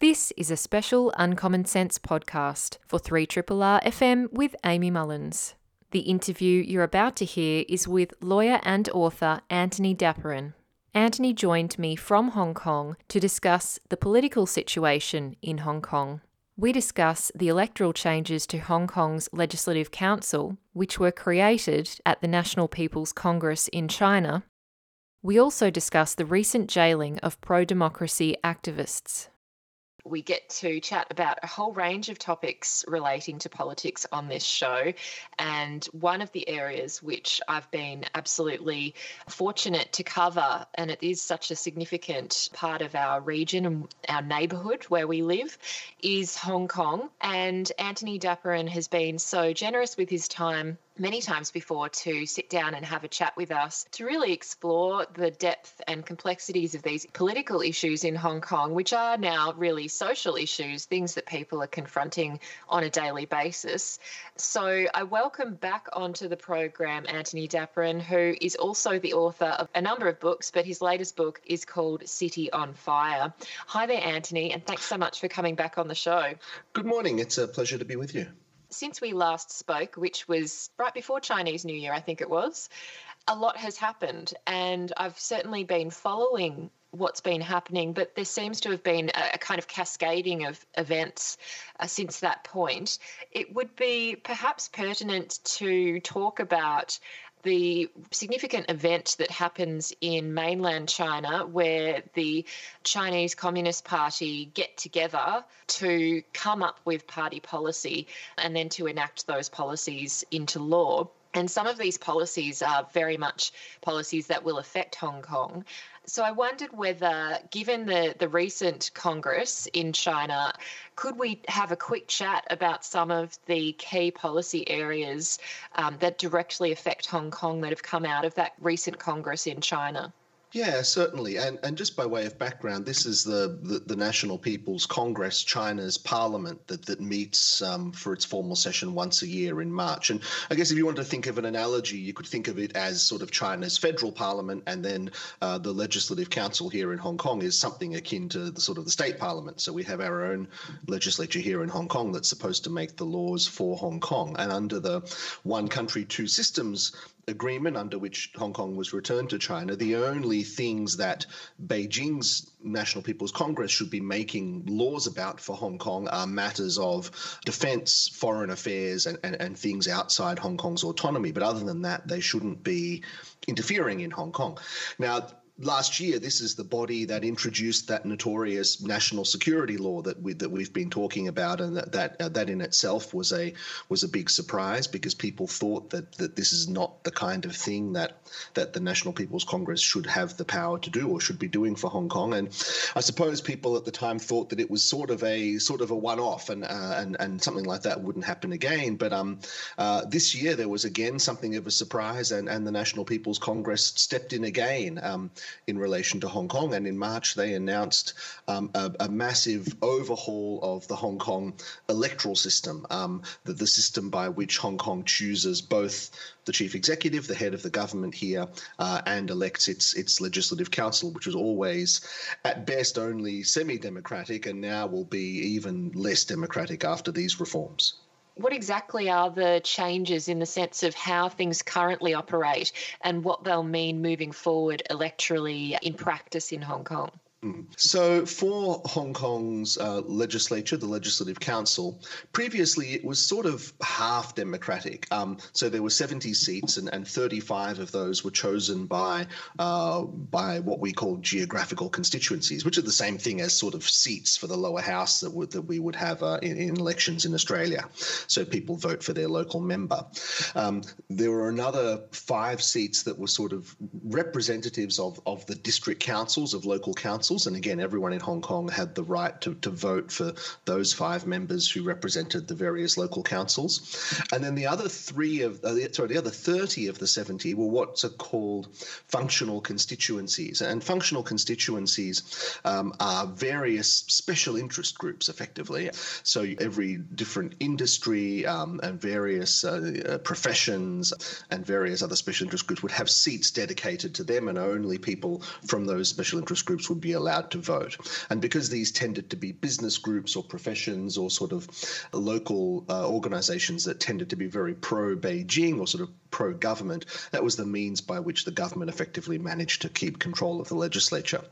This is a special Uncommon Sense podcast for 3RRR FM with Amy Mullins. The interview you're about to hear is with lawyer and author Antony Dapiran. Anthony joined me from Hong Kong to discuss the political situation in Hong Kong. We discuss the electoral changes to Hong Kong's Legislative Council, which were created at the National People's Congress in China. We also discuss the recent jailing of pro democracy activists we get to chat about a whole range of topics relating to politics on this show. And one of the areas which I've been absolutely fortunate to cover, and it is such a significant part of our region and our neighbourhood where we live, is Hong Kong. And Antony Dapiran has been so generous with his time many times before to sit down and have a chat with us to really explore the depth and complexities of these political issues in Hong Kong, which are now really social issues, things that people are confronting on a daily basis. So I welcome back onto the program Antony Dapiran, who is also the author of a number of books, but his latest book is called City on Fire. Hi there, Anthony, and thanks so much for coming back on the show. Good morning. It's a pleasure to be with you since we last spoke, which was right before Chinese New Year, I think it was, a lot has happened. And I've certainly been following what's been happening, but there seems to have been a, kind of cascading of events uh, since that point. It would be perhaps pertinent to talk about the significant event that happens in mainland China where the Chinese Communist Party get together to come up with party policy and then to enact those policies into law. And some of these policies are very much policies that will affect Hong Kong. So I wondered whether, given the, the recent Congress in China, could we have a quick chat about some of the key policy areas um, that directly affect Hong Kong that have come out of that recent Congress in China? Yeah, certainly. And and just by way of background, this is the, the, the National People's Congress, China's parliament that, that meets um, for its formal session once a year in March. And I guess if you want to think of an analogy, you could think of it as sort of China's federal parliament, and then uh, the Legislative Council here in Hong Kong is something akin to the sort of the state parliament. So we have our own legislature here in Hong Kong that's supposed to make the laws for Hong Kong. And under the one country, two systems agreement under which Hong Kong was returned to China, the only things that Beijing's National People's Congress should be making laws about for Hong Kong are matters of defense, foreign affairs, and, and, and things outside Hong Kong's autonomy. But other than that, they shouldn't be interfering in Hong Kong. Now, last year, this is the body that introduced that notorious national security law that we that we've been talking about, and that that uh, that in itself was a was a big surprise because people thought that that this is not the kind of thing that that the National People's Congress should have the power to do or should be doing for Hong Kong. And I suppose people at the time thought that it was sort of a sort of a one-off, and uh, and and something like that wouldn't happen again. But um, uh, this year there was again something of a surprise, and and the National People's Congress stepped in again. Um, in relation to Hong Kong. And in March, they announced um, a, a, massive overhaul of the Hong Kong electoral system, um, the, the system by which Hong Kong chooses both the chief executive, the head of the government here, uh, and elects its its legislative council, which was always at best only semi-democratic, and now will be even less democratic after these reforms what exactly are the changes in the sense of how things currently operate and what they'll mean moving forward electorally in practice in Hong Kong? Mm. So, for Hong Kong's uh, legislature, the Legislative Council, previously it was sort of half democratic. Um, so there were 70 seats, and, and 35 of those were chosen by uh, by what we call geographical constituencies, which are the same thing as sort of seats for the lower house that would that we would have uh, in, in, elections in Australia. So people vote for their local member. Um, there were another five seats that were sort of representatives of of the district councils of local councils councils. And again, everyone in Hong Kong had the right to, to vote for those five members who represented the various local councils. And then the other three of, uh, sorry, the other 30 of the 70 were what's called functional constituencies. And functional constituencies um, are various special interest groups, effectively. So every different industry um, and various uh, uh, professions and various other special interest groups would have seats dedicated to them, and only people from those special interest groups would be allowed to vote. And because these tended to be business groups or professions or sort of local uh, organizations that tended to be very pro Beijing or sort of pro government, that was the means by which the government effectively managed to keep control of the legislature.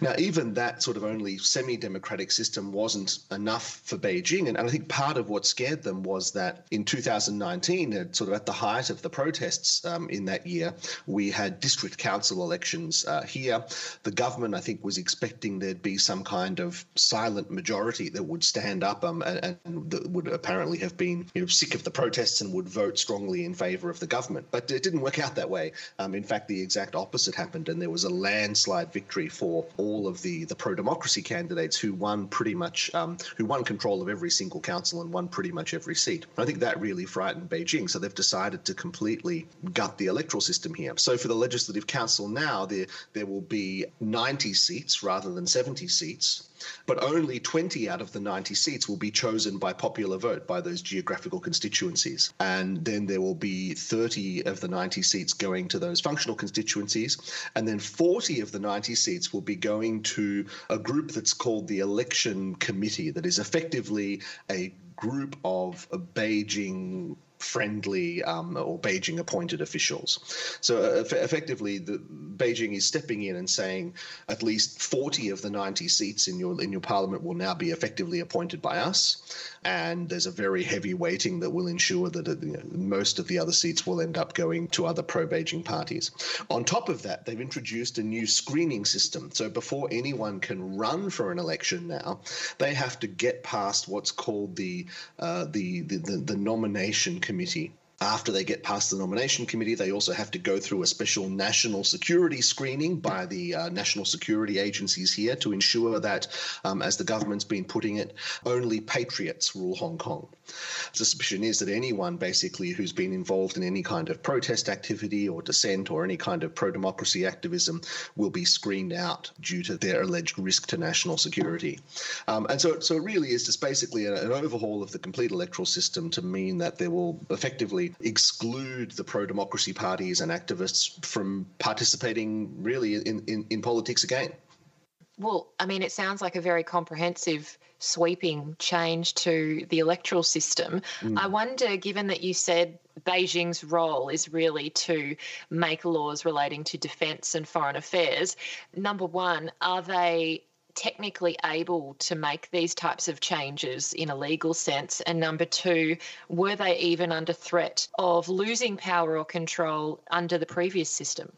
Now, even that sort of only semi democratic system wasn't enough for Beijing. And, and, I think part of what scared them was that in 2019, sort of at the height of the protests um, in that year, we had district council elections uh, here. The government, I think, was expecting there'd be some kind of silent majority that would stand up um, and, and that would apparently have been you know, sick of the protests and would vote strongly in favor of the government. But it didn't work out that way. Um, in fact, the exact opposite happened, and there was a landslide victory for all of the, the pro democracy candidates who won pretty much, um, who won control of every single council and won pretty much every seat. I think that really frightened Beijing. So they've decided to completely gut the electoral system here. So for the Legislative Council now, there, there will be 90 seats rather than 70 seats but only 20 out of the 90 seats will be chosen by popular vote by those geographical constituencies. And then there will be 30 of the 90 seats going to those functional constituencies. And then 40 of the 90 seats will be going to a group that's called the Election Committee, that is effectively a group of Beijing friendly um, or Beijing appointed officials. So uh, effectively, the, Beijing is stepping in and saying at least 40 of the 90 seats in your in your parliament will now be effectively appointed by us, and there's a very heavy weighting that will ensure that uh, most of the other seats will end up going to other pro-Beijing parties. On top of that, they've introduced a new screening system. So before anyone can run for an election now, they have to get past what's called the uh, the, the the nomination committee after they get past the nomination committee, they also have to go through a special national security screening by the uh, national security agencies here to ensure that, um, as the government's been putting it, only patriots rule Hong Kong. The suspicion is that anyone basically who's been involved in any kind of protest activity or dissent or any kind of pro democracy activism will be screened out due to their alleged risk to national security. Um, and so, so it really is just basically an overhaul of the complete electoral system to mean that there will effectively exclude the pro democracy parties and activists from participating really in, in, in politics again. Well, I mean, it sounds like a very comprehensive, sweeping change to the electoral system. Mm. I wonder, given that you said Beijing's role is really to make laws relating to defence and foreign affairs, number one, are they technically able to make these types of changes in a legal sense? And number two, were they even under threat of losing power or control under the previous system?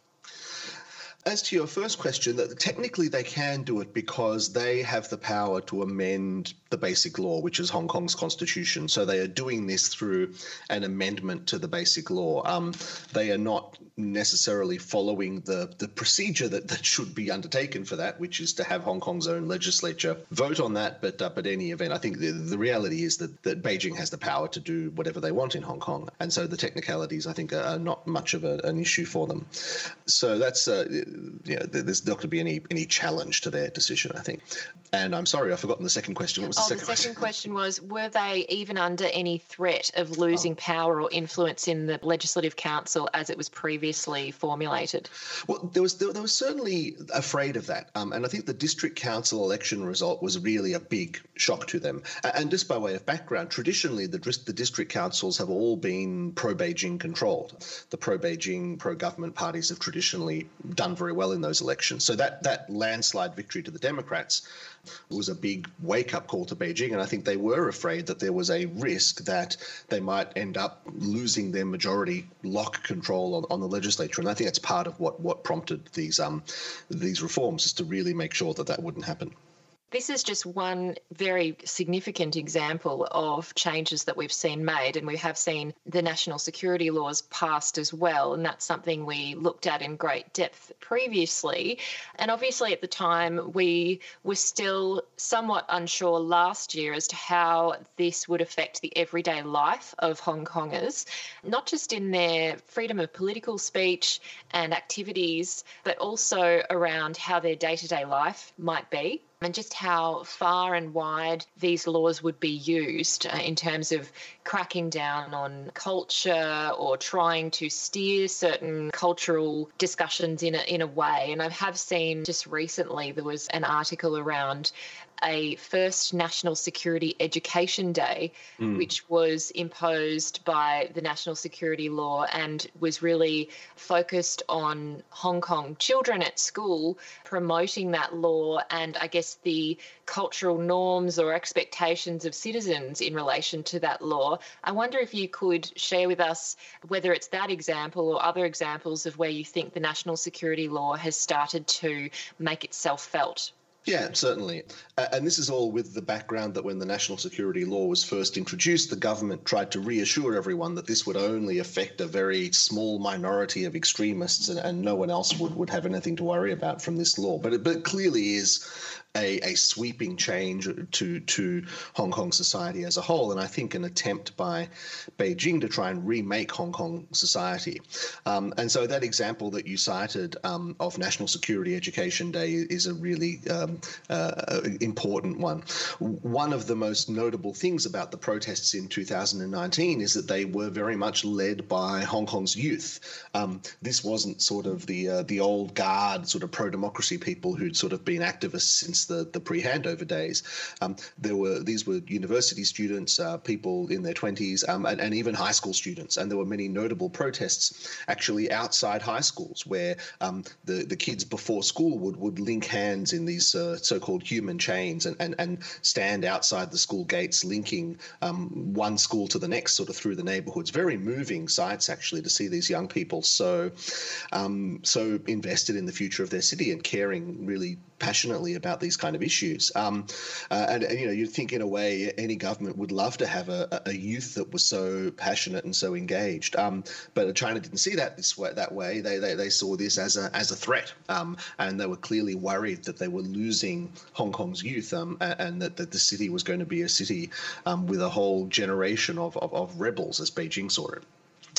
As to your first question, that technically they can do it because they have the power to amend the basic law, which is Hong Kong's constitution. So they are doing this through an amendment to the basic law. Um, they are not necessarily following the, the procedure that, that should be undertaken for that, which is to have Hong Kong's own legislature vote on that. But uh, but any event, I think the, the reality is that, that Beijing has the power to do whatever they want in Hong Kong, and so the technicalities I think are not much of a, an issue for them. So that's uh, you know, there's not going to be any any challenge to their decision, I think. And I'm sorry, I've forgotten the second question. What was the oh, second, the second question? was Were they even under any threat of losing oh. power or influence in the Legislative Council as it was previously? previously formulated? Well, there was there, there was certainly afraid of that, um, and I think the district council election result was really a big shock to them. And just by way of background, traditionally the the district councils have all been pro Beijing controlled. The pro Beijing, pro government parties have traditionally done very well in those elections. So that that landslide victory to the Democrats was a big wake up call to Beijing. And I think they were afraid that there was a risk that they might end up losing their majority lock control on, on the legislature. And I think that's part of what, what prompted these um, these reforms is to really make sure that that wouldn't happen. This is just one very significant example of changes that we've seen made, and we have seen the national security laws passed as well. And that's something we looked at in great depth previously. And obviously, at the time, we were still somewhat unsure last year as to how this would affect the everyday life of Hong Kongers, not just in their freedom of political speech and activities, but also around how their day to day life might be and just how far and wide these laws would be used uh, in terms of cracking down on culture or trying to steer certain cultural discussions in a, in a way. And I have seen just recently there was an article around a first National Security Education Day, mm. which was imposed by the National Security Law and was really focused on Hong Kong children at school, promoting that law and I guess the cultural norms or expectations of citizens in relation to that law. I wonder if you could share with us whether it's that example or other examples of where you think the National Security Law has started to make itself felt. Yeah, certainly. Uh, and this is all with the background that when the national security law was first introduced, the government tried to reassure everyone that this would only affect a very small minority of extremists and, and no one else would, would have anything to worry about from this law. But it, but it clearly is a, a sweeping change to to Hong Kong society as a whole, and I think an attempt by Beijing to try and remake Hong Kong society. Um, and so that example that you cited um, of National Security Education Day is a really um, uh, important one. One of the most notable things about the protests in 2019 is that they were very much led by Hong Kong's youth. Um, this wasn't sort of the uh, the old guard, sort of pro democracy people who'd sort of been activists since the, the pre-handover days. Um, there were these were university students, uh, people in their 20s, um, and, and, even high school students. And there were many notable protests actually outside high schools where um, the the kids before school would would link hands in these uh, so-called human chains and, and and stand outside the school gates, linking um, one school to the next, sort of through the neighborhoods. Very moving sights actually to see these young people so um, so invested in the future of their city and caring really passionately about these kind of issues. Um, uh, and, and, you know, you'd think in a way any government would love to have a, a youth that was so passionate and so engaged. Um, but China didn't see that this way. That way, they they, they saw this as a as a threat, um, and they were clearly worried that they were losing Hong Kong's youth, um, and, and that, that the city was going to be a city um, with a whole generation of, of, of rebels, as Beijing saw it.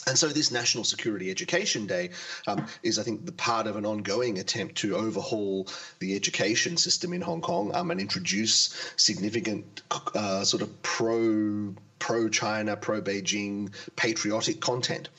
And so, this National Security Education Day um, is, I think, the part of an ongoing attempt to overhaul the education system in Hong Kong um, and introduce significant uh, sort of pro pro China, pro Beijing, patriotic content.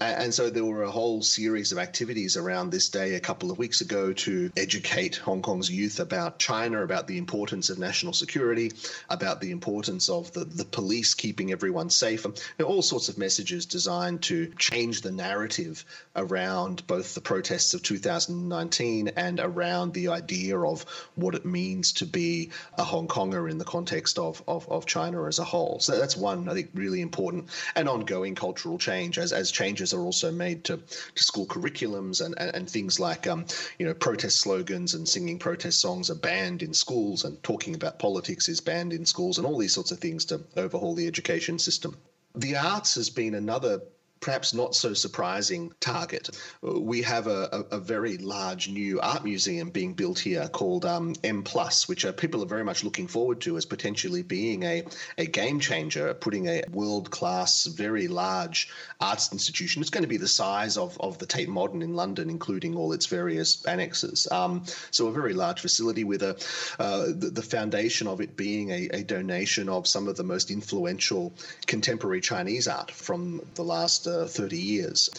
and so there were a whole series of activities around this day a couple of weeks ago to educate Hong Kong's youth about China, about the importance of national security, about the importance of the, the police keeping everyone safe, and you know, all sorts of messages designed to change the narrative around both the protests of 2019 and around the idea of what it means to be a Hong Konger in the context of, of, of China as a whole. So that's one one, I think, really important and ongoing cultural change as, as changes are also made to, to school curriculums and, and, and things like, um, you know, protest slogans and singing protest songs are banned in schools and talking about politics is banned in schools and all these sorts of things to overhaul the education system. The arts has been another perhaps not so surprising target. We have a, a, a, very large new art museum being built here called um, M Plus, which people are very much looking forward to as potentially being a, a game changer, putting a world class, very large arts institution. It's going to be the size of, of the Tate Modern in London, including all its various annexes. Um, so a very large facility with a uh, the, the, foundation of it being a, a donation of some of the most influential contemporary Chinese art from the last uh, 30 years.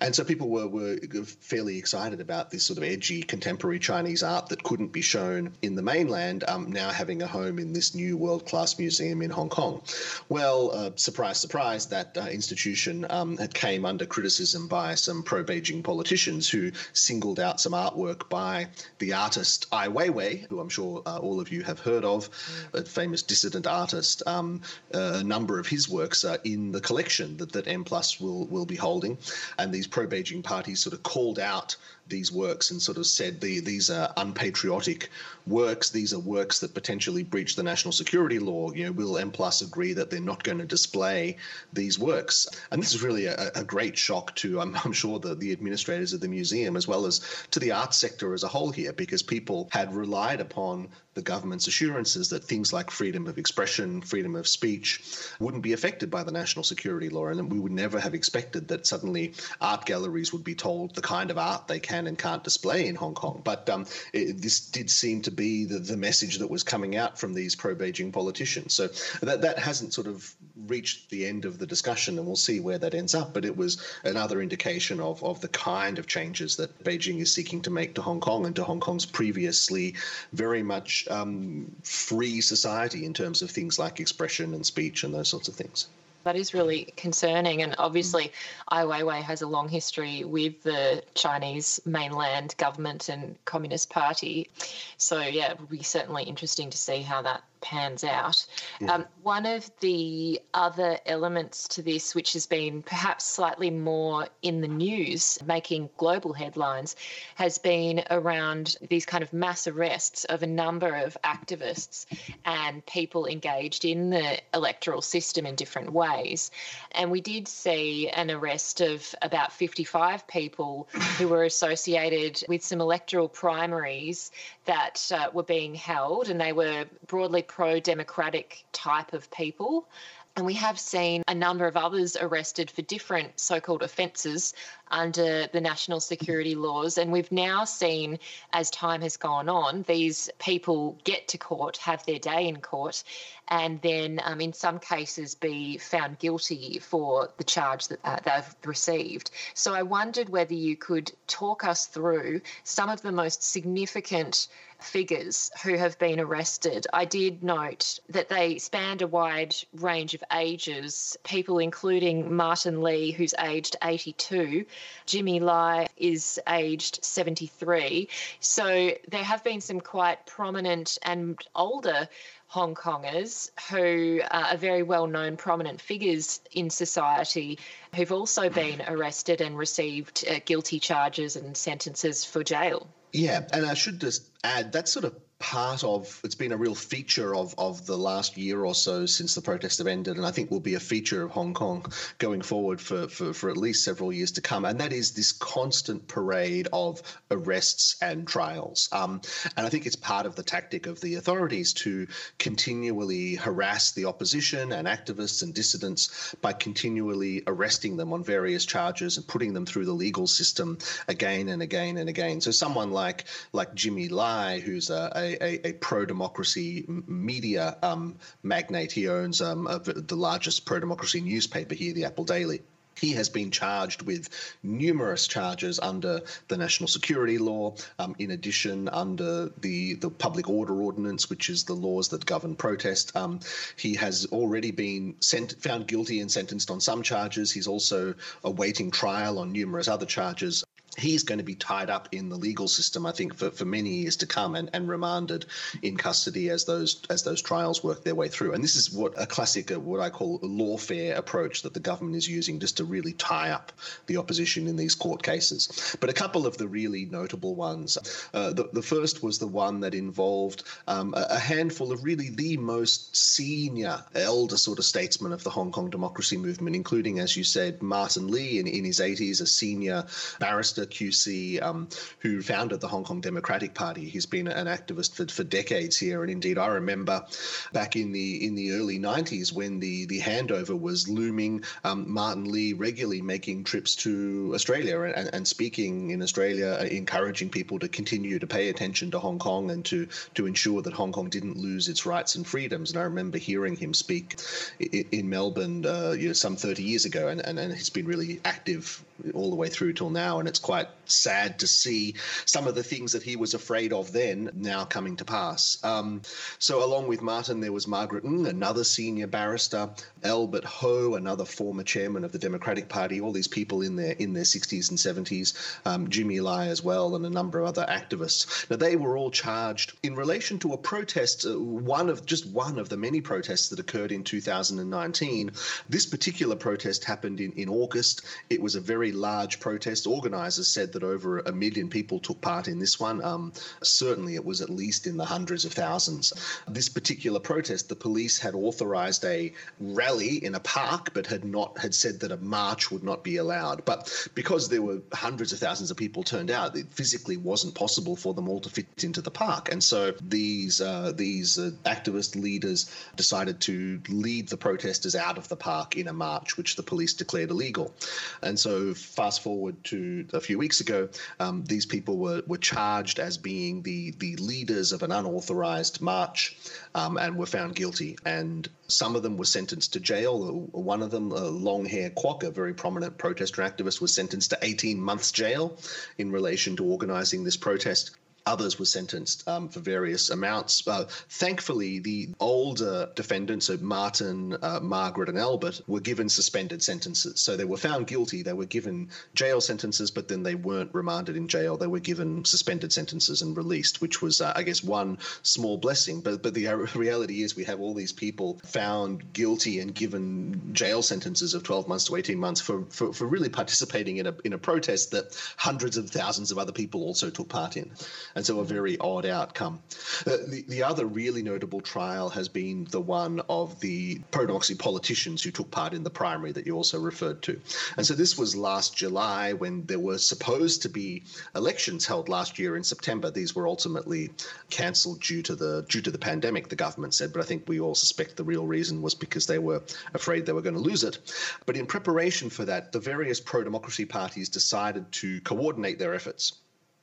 And so people were, were fairly excited about this sort of edgy contemporary Chinese art that couldn't be shown in the mainland, um, now having a home in this new world class museum in Hong Kong. Well, uh, surprise, surprise, that uh, institution um, had came under criticism by some pro Beijing politicians who singled out some artwork by the artist Ai Weiwei, who I'm sure uh, all of you have heard of, a famous dissident artist. Um, a number of his works are in the collection that, that M Plus will will, be holding. And these pro Beijing parties sort of called out these works and sort of said the, these are unpatriotic works. These are works that potentially breach the national security law. You know, will M Plus agree that they're not going to display these works? And this is really a, a great shock to, I'm, I'm sure, the, the administrators of the museum as well as to the arts sector as a whole here, because people had relied upon the government's assurances that things like freedom of expression, freedom of speech wouldn't be affected by the national security law. And we would never have expected that suddenly art galleries would be told the kind of art they can can and can't display in Hong Kong. But um, it, this did seem to be the, the message that was coming out from these pro Beijing politicians. So that, that hasn't sort of reached the end of the discussion, and we'll see where that ends up. But it was another indication of, of the kind of changes that Beijing is seeking to make to Hong Kong and to Hong Kong's previously very much um, free society in terms of things like expression and speech and those sorts of things. That is really concerning. And obviously, Ai Weiwei has a long history with the Chinese mainland government and Communist Party. So, yeah, it would be certainly interesting to see how that pans out. Yeah. Um, one of the other elements to this, which has been perhaps slightly more in the news, making global headlines, has been around these kind of mass arrests of a number of activists and people engaged in the electoral system in different ways. And we did see an arrest of about 55 people who were associated with some electoral primaries that uh, were being held, and they were broadly pro democratic type of people. And we have seen a number of others arrested for different so called offences under the national security laws. And we've now seen, as time has gone on, these people get to court, have their day in court, and then um, in some cases be found guilty for the charge that uh, they've received. So I wondered whether you could talk us through some of the most significant figures who have been arrested. I did note that they spanned a wide range of ages, people including Martin Lee, who's aged 82, Jimmy Lai is aged 73. So there have been some quite prominent and older Hong Kongers who are very well known, prominent figures in society who've also been arrested and received uh, guilty charges and sentences for jail. Yeah, and I should just add that sort of part of it's been a real feature of of the last year or so since the protests have ended and I think will be a feature of Hong Kong going forward for, for, for at least several years to come and that is this constant parade of arrests and trials. Um, and I think it's part of the tactic of the authorities to continually harass the opposition and activists and dissidents by continually arresting them on various charges and putting them through the legal system again and again and again. So someone like like Jimmy Lai who's a, a a, a, pro democracy media um, magnate. He owns um, a, the largest pro democracy newspaper here, the Apple Daily. He has been charged with numerous charges under the national security law, um, in addition, under the, the public order ordinance, which is the laws that govern protest. Um, he has already been sent, found guilty and sentenced on some charges. He's also awaiting trial on numerous other charges he's going to be tied up in the legal system, I think, for, for many years to come, and, and remanded in custody as those as those trials work their way through. And this is what a classic, uh, what I call a lawfare approach that the government is using just to really tie up the opposition in these court cases. But a couple of the really notable ones. Uh, the, the first was the one that involved um, a, handful of really the most senior, elder sort of statesmen of the Hong Kong democracy movement, including, as you said, Martin Lee in, in his 80s, a senior barrister QC, um, who founded the Hong Kong Democratic Party. He's been an activist for, for decades here, and indeed, I remember back in the in the early '90s when the the handover was looming. Um, Martin Lee regularly making trips to Australia and, and speaking in Australia, uh, encouraging people to continue to pay attention to Hong Kong and to to ensure that Hong Kong didn't lose its rights and freedoms. And I remember hearing him speak in, in Melbourne, uh, you know, some 30 years ago, and, and, and he's been really active all the way through till now, and it's quite sad to see some of the things that he was afraid of then now coming to pass. Um, so, along with Martin, there was Margaret Ng, another senior barrister, Albert Ho, another former chairman of the Democratic Party. All these people in their in their 60s and 70s, um, Jimmy Lai as well, and a number of other activists. Now, they were all charged in relation to a protest, uh, one of just one of the many protests that occurred in 2019. This particular protest happened in in August. It was a very large protest. Organisers said that over a million people took part in this one. Um, certainly, it was at least in the hundreds of thousands. This particular protest, the police had authorised a rally in a park, but had not had said that a march would not be allowed. But because there were hundreds of thousands of people turned out, it physically wasn't possible for them all to fit into the park. And so these uh, these uh, activist leaders decided to lead the protesters out of the park in a march, which the police declared illegal. And so fast forward to a few weeks ago, um, these people were, were charged as being the, the leaders of an unauthorized march um, and were found guilty. And some of them were sentenced to jail. One of them, a long hair quack, a very prominent protester activist, was sentenced to 18 months jail in relation to organizing this protest. Others were sentenced um, for various amounts. Uh, thankfully, the older defendants, so Martin, uh, Margaret, and Albert, were given suspended sentences. So they were found guilty. They were given jail sentences, but then they weren't remanded in jail. They were given suspended sentences and released, which was, uh, I guess, one small blessing. But but the reality is, we have all these people found guilty and given jail sentences of 12 months to 18 months for, for, for really participating in a in a protest that hundreds of thousands of other people also took part in and so a very odd outcome. Uh, the, the other really notable trial has been the one of the pro democracy politicians who took part in the primary that you also referred to. And so this was last July when there were supposed to be elections held last year in September. These were ultimately cancelled due to the due to the pandemic, the government said, but I think we all suspect the real reason was because they were afraid they were going to lose it. But in preparation for that, the various pro democracy parties decided to coordinate their efforts.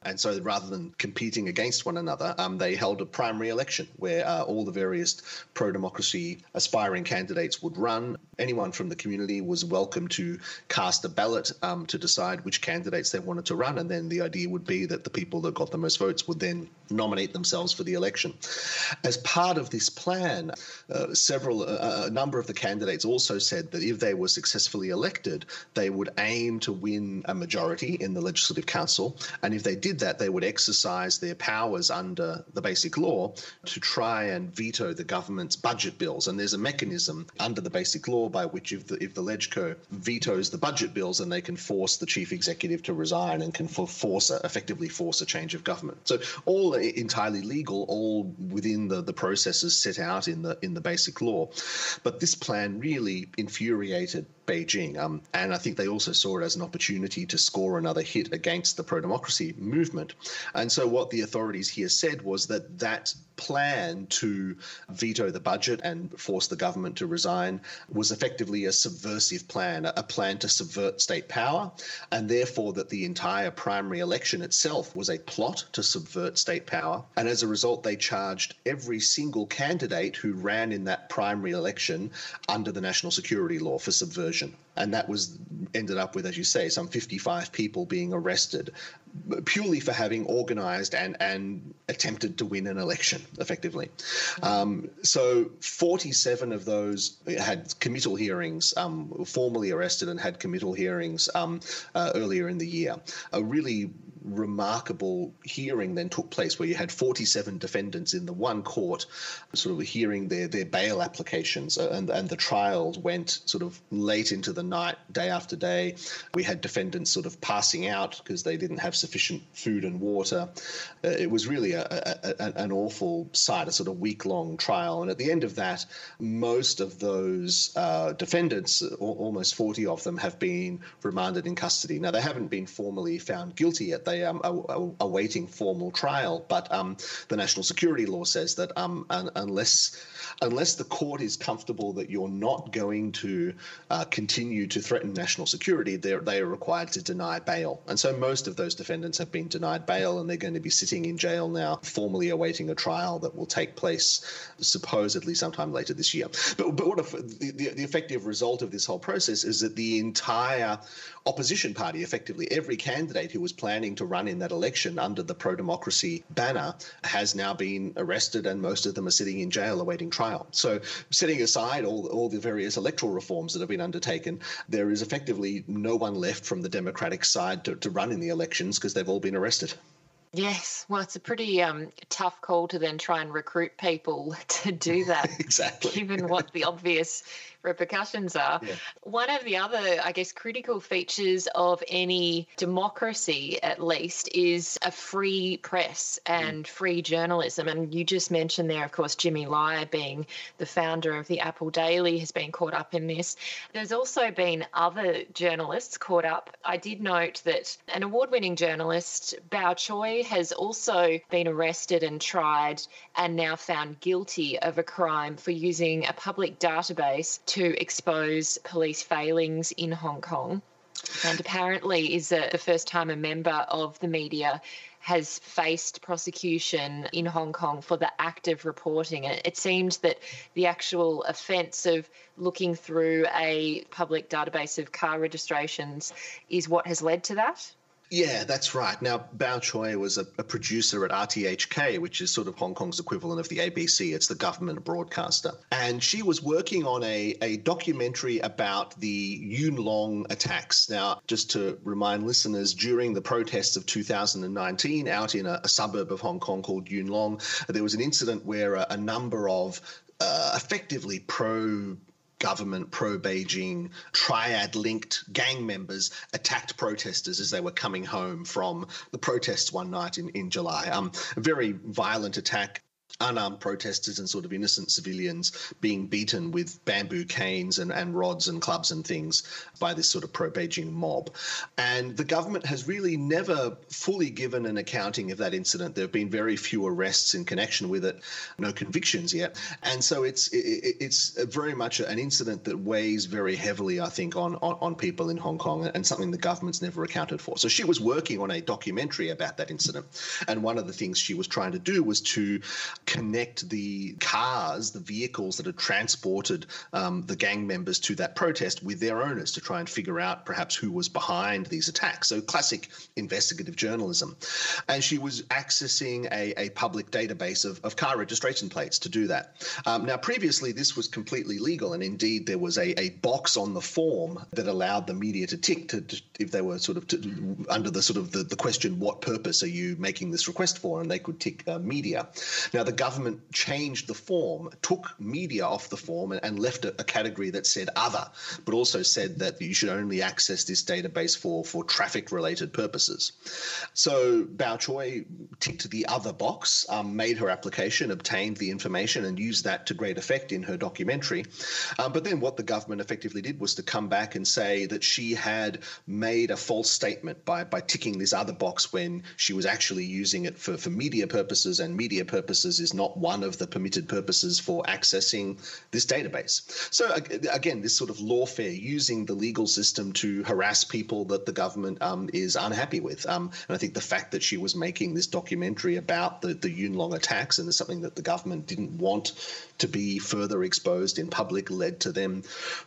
And so rather than competing against one another, um, they held a primary election where uh, all the various pro democracy aspiring candidates would run. Anyone from the community was welcome to cast a ballot um, to decide which candidates they wanted to run. And then the idea would be that the people that got the most votes would then nominate themselves for the election. As part of this plan, uh, several, uh, a number of the candidates also said that if they were successfully elected, they would aim to win a majority in the Legislative Council. And if they did did that, they would exercise their powers under the basic law to try and veto the government's budget bills. And there's a mechanism under the basic law by which if the, if the LegCo vetoes the budget bills, then they can force the chief executive to resign and can force a, effectively force a change of government. So all entirely legal, all within the, the processes set out in the in the basic law. But this plan really infuriated Beijing. Um, and I think they also saw it as an opportunity to score another hit against the pro democracy movement. And so, what the authorities here said was that that plan to veto the budget and force the government to resign was effectively a subversive plan, a plan to subvert state power, and therefore that the entire primary election itself was a plot to subvert state power. And as a result, they charged every single candidate who ran in that primary election under the national security law for subversion. And that was ended up with, as you say, some 55 people being arrested purely for having organized and, and attempted to win an election effectively. Um, so 47 of those had committal hearings, um, formally arrested and had committal hearings um, uh, earlier in the year. A really remarkable hearing then took place where you had 47 defendants in the one court sort of hearing their, their bail applications uh, and, and the trials went sort of late into the night, day after day. We had defendants sort of passing out because they didn't have sufficient food and water. Uh, it was really a, a, a, an awful sight, a sort of week long trial. And at the end of that, most of those uh, defendants, almost 40 of them, have been remanded in custody. Now, they haven't been formally found guilty yet they um, are awaiting formal trial. But um, the national security law says that um, un- unless unless the court is comfortable that you're not going to uh, continue to threaten national security, they are required to deny bail. And so most of those defendants have been denied bail, and they're going to be sitting in jail now, formally awaiting a trial that will take place supposedly sometime later this year. But, but what if the, the, effective result of this whole process is that the entire opposition party, effectively every candidate who was planning to run in that election under the pro democracy banner, has now been arrested, and most of them are sitting in jail awaiting trial. So, setting aside all, all the various electoral reforms that have been undertaken, there is effectively no one left from the Democratic side to, to run in the elections because they've all been arrested. Yes, well, it's a pretty um, tough call to then try and recruit people to do that. exactly. Given what the obvious repercussions are. Yeah. One of the other, I guess, critical features of any democracy, at least, is a free press and mm. free journalism. And you just mentioned there, of course, Jimmy Lai being the founder of the Apple Daily has been caught up in this. There's also been other journalists caught up. I did note that an award winning journalist, Bao Choy, has also been arrested and tried and now found guilty of a crime for using a public database to expose police failings in Hong Kong. and apparently is the first time a member of the media has faced prosecution in Hong Kong for the act of reporting. And it seemed that the actual offence of looking through a public database of car registrations is what has led to that. Yeah, that's right. Now, Bao Choy was a, a, producer at RTHK, which is sort of Hong Kong's equivalent of the ABC. It's the government broadcaster. And she was working on a, a documentary about the Yuen Long attacks. Now, just to remind listeners, during the protests of 2019, out in a, a suburb of Hong Kong called Yuen Long, there was an incident where a, a number of uh, effectively pro government pro Beijing triad linked gang members attacked protesters as they were coming home from the protests one night in, in July. Um, a very violent attack unarmed protesters and sort of innocent civilians being beaten with bamboo canes and, and rods and clubs and things by this sort of pro Beijing mob. And the government has really never fully given an accounting of that incident. There have been very few arrests in connection with it, no convictions yet. And so it's it, it's very much an incident that weighs very heavily, I think, on, on, on people in Hong Kong and something the government's never accounted for. So she was working on a documentary about that incident. And one of the things she was trying to do was to connect the cars, the vehicles that had transported um, the gang members to that protest with their owners to try and figure out perhaps who was behind these attacks. So, classic investigative journalism. And she was accessing a, a public database of, of car registration plates to do that. Um, now, previously, this was completely legal, and indeed, there was a, a box on the form that allowed the media to tick to, to if they were sort of to, under the sort of the, the question, what purpose are you making this request for? And they could tick uh, media. Now, the government changed the form, took media off the form, and, and left a, a, category that said other, but also said that you should only access this database for, for traffic related purposes. So Bao Choy ticked the other box, um, made her application, obtained the information, and used that to great effect in her documentary. Um, but then what the government effectively did was to come back and say that she had made a false statement by, by ticking this other box when she was actually using it for, for media purposes, and media purposes is not one of the permitted purposes for accessing this database. So again, this sort of lawfare using the legal system to harass people that the government um, is unhappy with. Um, and I think the fact that she was making this documentary about the, the Yuen Long attacks and it's something that the government didn't want to be further exposed in public led to them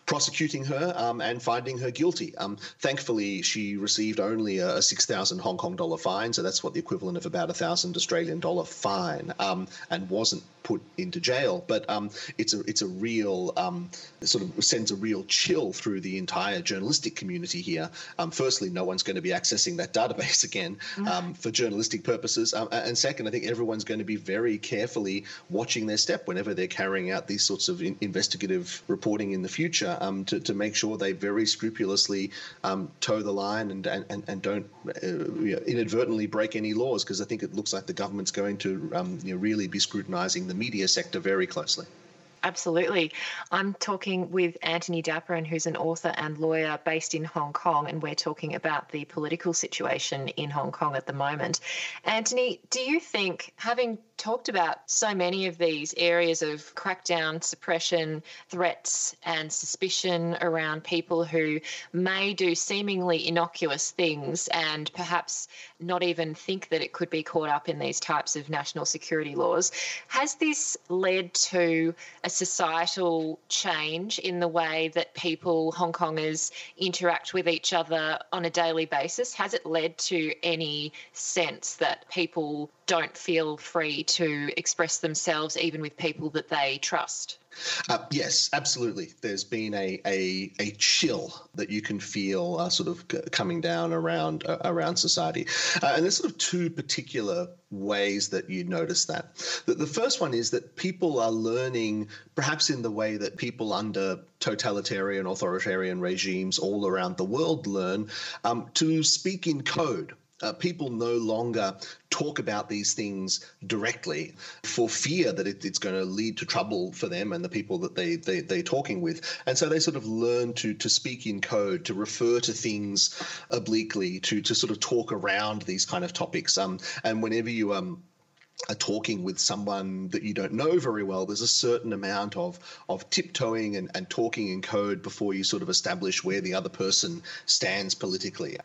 prosecuting her um, and finding her guilty. Um, thankfully, she received only a 6,000 Hong Kong dollar fine, so that's what the equivalent of about a thousand Australian dollar fine, um, and wasn't put into jail. But um, it's a it's a real um, sort of sends a real chill through the entire journalistic community here. Um, firstly, no one's going to be accessing that database again mm. um, for journalistic purposes, um, and second, I think everyone's going to be very carefully watching their step whenever they're carrying out these sorts of in- investigative reporting in the future um, to, to make sure they very scrupulously toe the line and and, and don't uh, inadvertently break any laws because I think it looks like the government's going to you know, really be scrutinizing the the media sector very closely. Absolutely. I'm talking with Antony Dapiran, who's an author and lawyer based in Hong Kong, and we're talking about the political situation in Hong Kong at the moment. Anthony, do you think, having talked about so many of these areas of crackdown, suppression, threats, and suspicion around people who may do seemingly innocuous things and perhaps not even think that it could be caught up in these types of national security laws, has this led to a societal change in the way that people, Hong Kongers, interact with each other on a daily basis? Has it led to any sense that people don't feel free to express themselves even with people that they trust? Uh, yes, absolutely. There's been a, a, a chill that you can feel uh, sort of coming down around uh, around society, uh, and there's sort of two particular ways that you notice that. The, the first one is that people are learning, perhaps in the way that people under totalitarian, authoritarian regimes all around the world learn, um, to speak in code uh, people no longer talk about these things directly for fear that it, it's going to lead to trouble for them and the people that they, they, they're talking with. And so they sort of learn to, to speak in code, to refer to things obliquely, to, to sort of talk around these kind of topics. Um, and whenever you um, are talking with someone that you don't know very well, there's a certain amount of of tiptoeing and, and talking in code before you sort of establish where the other person stands politically.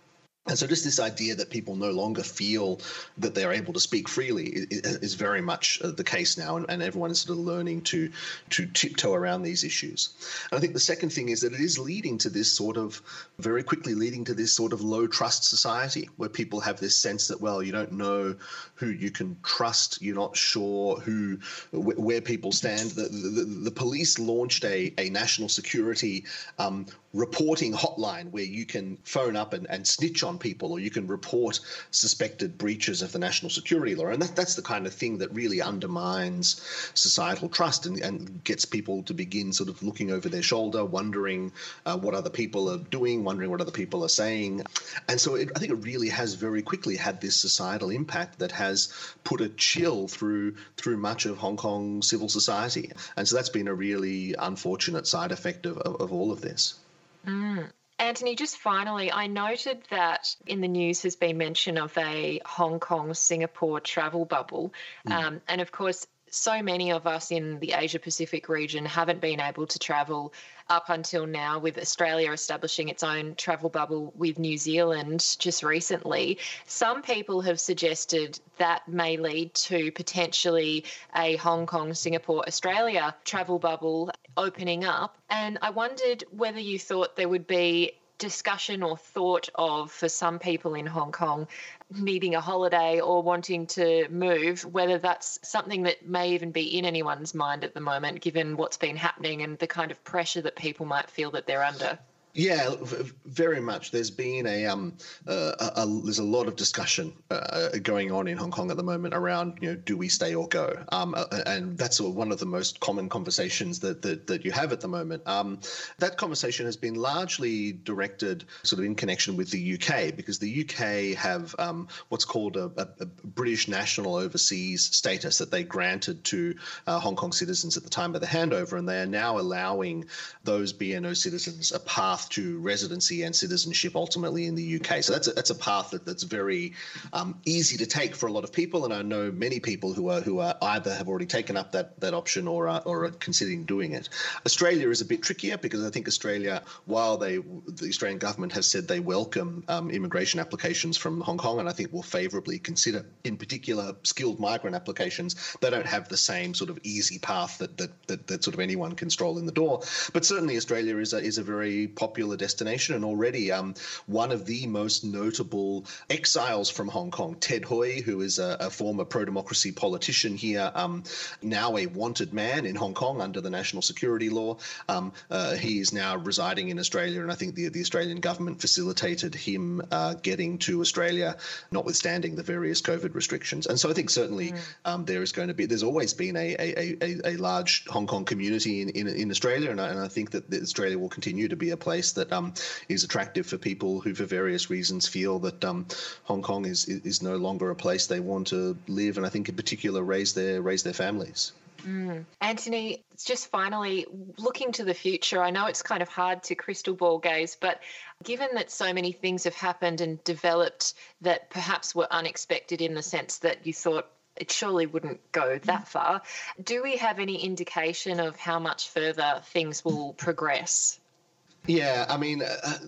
And so, just this idea that people no longer feel that they're able to speak freely is, very much uh, the case now, and, everyone is sort of learning to to tiptoe around these issues. And I think the second thing is that it is leading to this sort of very quickly leading to this sort of low trust society where people have this sense that well, you don't know who you can trust, you're not sure who where people stand. The the, the police launched a a national security um, reporting hotline where you can phone up and, and snitch on people or you can report suspected breaches of the national security law. And that, that's the kind of thing that really undermines societal trust and, and gets people to begin sort of looking over their shoulder, wondering uh, what other people are doing, wondering what other people are saying. And so it, I think it really has very quickly had this societal impact that has put a chill through through much of Hong Kong civil society. And so that's been a really unfortunate side effect of, of, of all of this. Mm. Antony, just finally, I noted that in the news has been mention of a Hong Kong Singapore travel bubble. Mm. Um, and of course, so many of us in the Asia Pacific region haven't been able to travel up until now, with Australia establishing its own travel bubble with New Zealand just recently. Some people have suggested that may lead to potentially a Hong Kong, Singapore, Australia travel bubble opening up. And I wondered whether you thought there would be discussion or thought of for some people in Hong Kong needing a holiday or wanting to move, whether that's something that may even be in anyone's mind at the moment, given what's been happening and the kind of pressure that people might feel that they're under. Yeah, very much. There's been a um, uh, a, a, there's a lot of discussion uh, going on in Hong Kong at the moment around you know do we stay or go, um, uh, and that's one of the most common conversations that that, that you have at the moment. Um, that conversation has been largely directed sort of in connection with the UK because the UK have um, what's called a, a, British national overseas status that they granted to uh, Hong Kong citizens at the time of the handover, and they are now allowing those BNO citizens a path path to residency and citizenship ultimately in the UK. So that's a, that's a path that, that's very um, easy to take for a lot of people, and I know many people who are who are either have already taken up that that option or are, or are considering doing it. Australia is a bit trickier because I think Australia, while they the Australian government has said they welcome um, immigration applications from Hong Kong, and I think will favourably consider, in particular, skilled migrant applications, they don't have the same sort of easy path that that, that, that sort of anyone can stroll in the door. But certainly Australia is a, is a very popular popular destination and already um, one of the most notable exiles from Hong Kong, Ted Hui, who is a, a former pro democracy politician here, um, now a wanted man in Hong Kong under the national security law. Um, uh, he is now residing in Australia, and I think the, the Australian government facilitated him uh, getting to Australia, notwithstanding the various COVID restrictions. And so I think certainly mm. there is going to be, there's always been a, a, a, a large Hong Kong community in, in, in Australia, and I, and I think that Australia will continue to be a place place that um, is attractive for people who, for various reasons, feel that um, Hong Kong is is no longer a place they want to live, and I think in particular raise their raise their families. Mm. Antony, just finally looking to the future, I know it's kind of hard to crystal ball gaze, but given that so many things have happened and developed that perhaps were unexpected in the sense that you thought it surely wouldn't go that far, do we have any indication of how much further things will progress? Yeah, I mean, uh,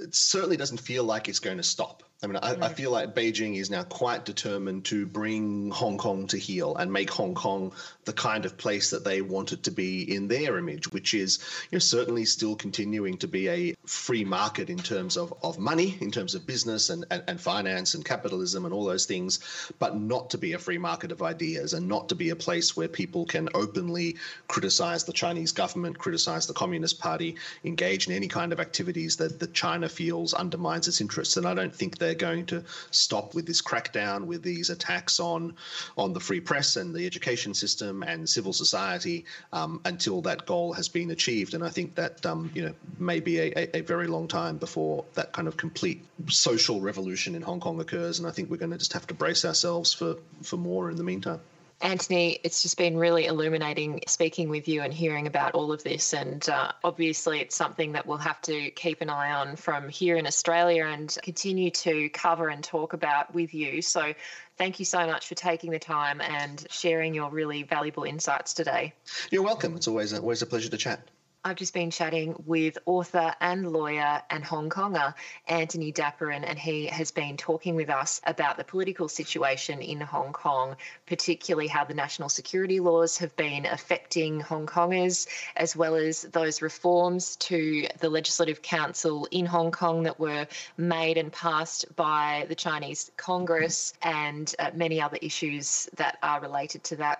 it certainly doesn't feel like it's going to stop. I mean, I, I, mm. feel like Beijing is now quite determined to bring Hong Kong to heel and make Hong Kong the kind of place that they want it to be in their image, which is you know, certainly still continuing to be a free market in terms of, of money, in terms of business and, and, and finance and capitalism and all those things, but not to be a free market of ideas and not to be a place where people can openly criticize the Chinese government, criticize the Communist Party, engage in any kind of activities that, that China feels undermines its interests. And I don't think that they're going to stop with this crackdown, with these attacks on on the free press and the education system and civil society um, until that goal has been achieved. And I think that um, you know may be a, a, very long time before that kind of complete social revolution in Hong Kong occurs. And I think we're going to just have to brace ourselves for for more in the meantime. Antony, it's just been really illuminating speaking with you and hearing about all of this. And uh, obviously, it's something that we'll have to keep an eye on from here in Australia and continue to cover and talk about with you. So, thank you so much for taking the time and sharing your really valuable insights today. You're welcome. It's always always a pleasure to chat. I've just been chatting with author and lawyer and Hong Konger Antony Dapiran, and he has been talking with us about the political situation in Hong Kong, particularly how the national security laws have been affecting Hong Kongers, as well as those reforms to the Legislative Council in Hong Kong that were made and passed by the Chinese Congress, and uh, many other issues that are related to that.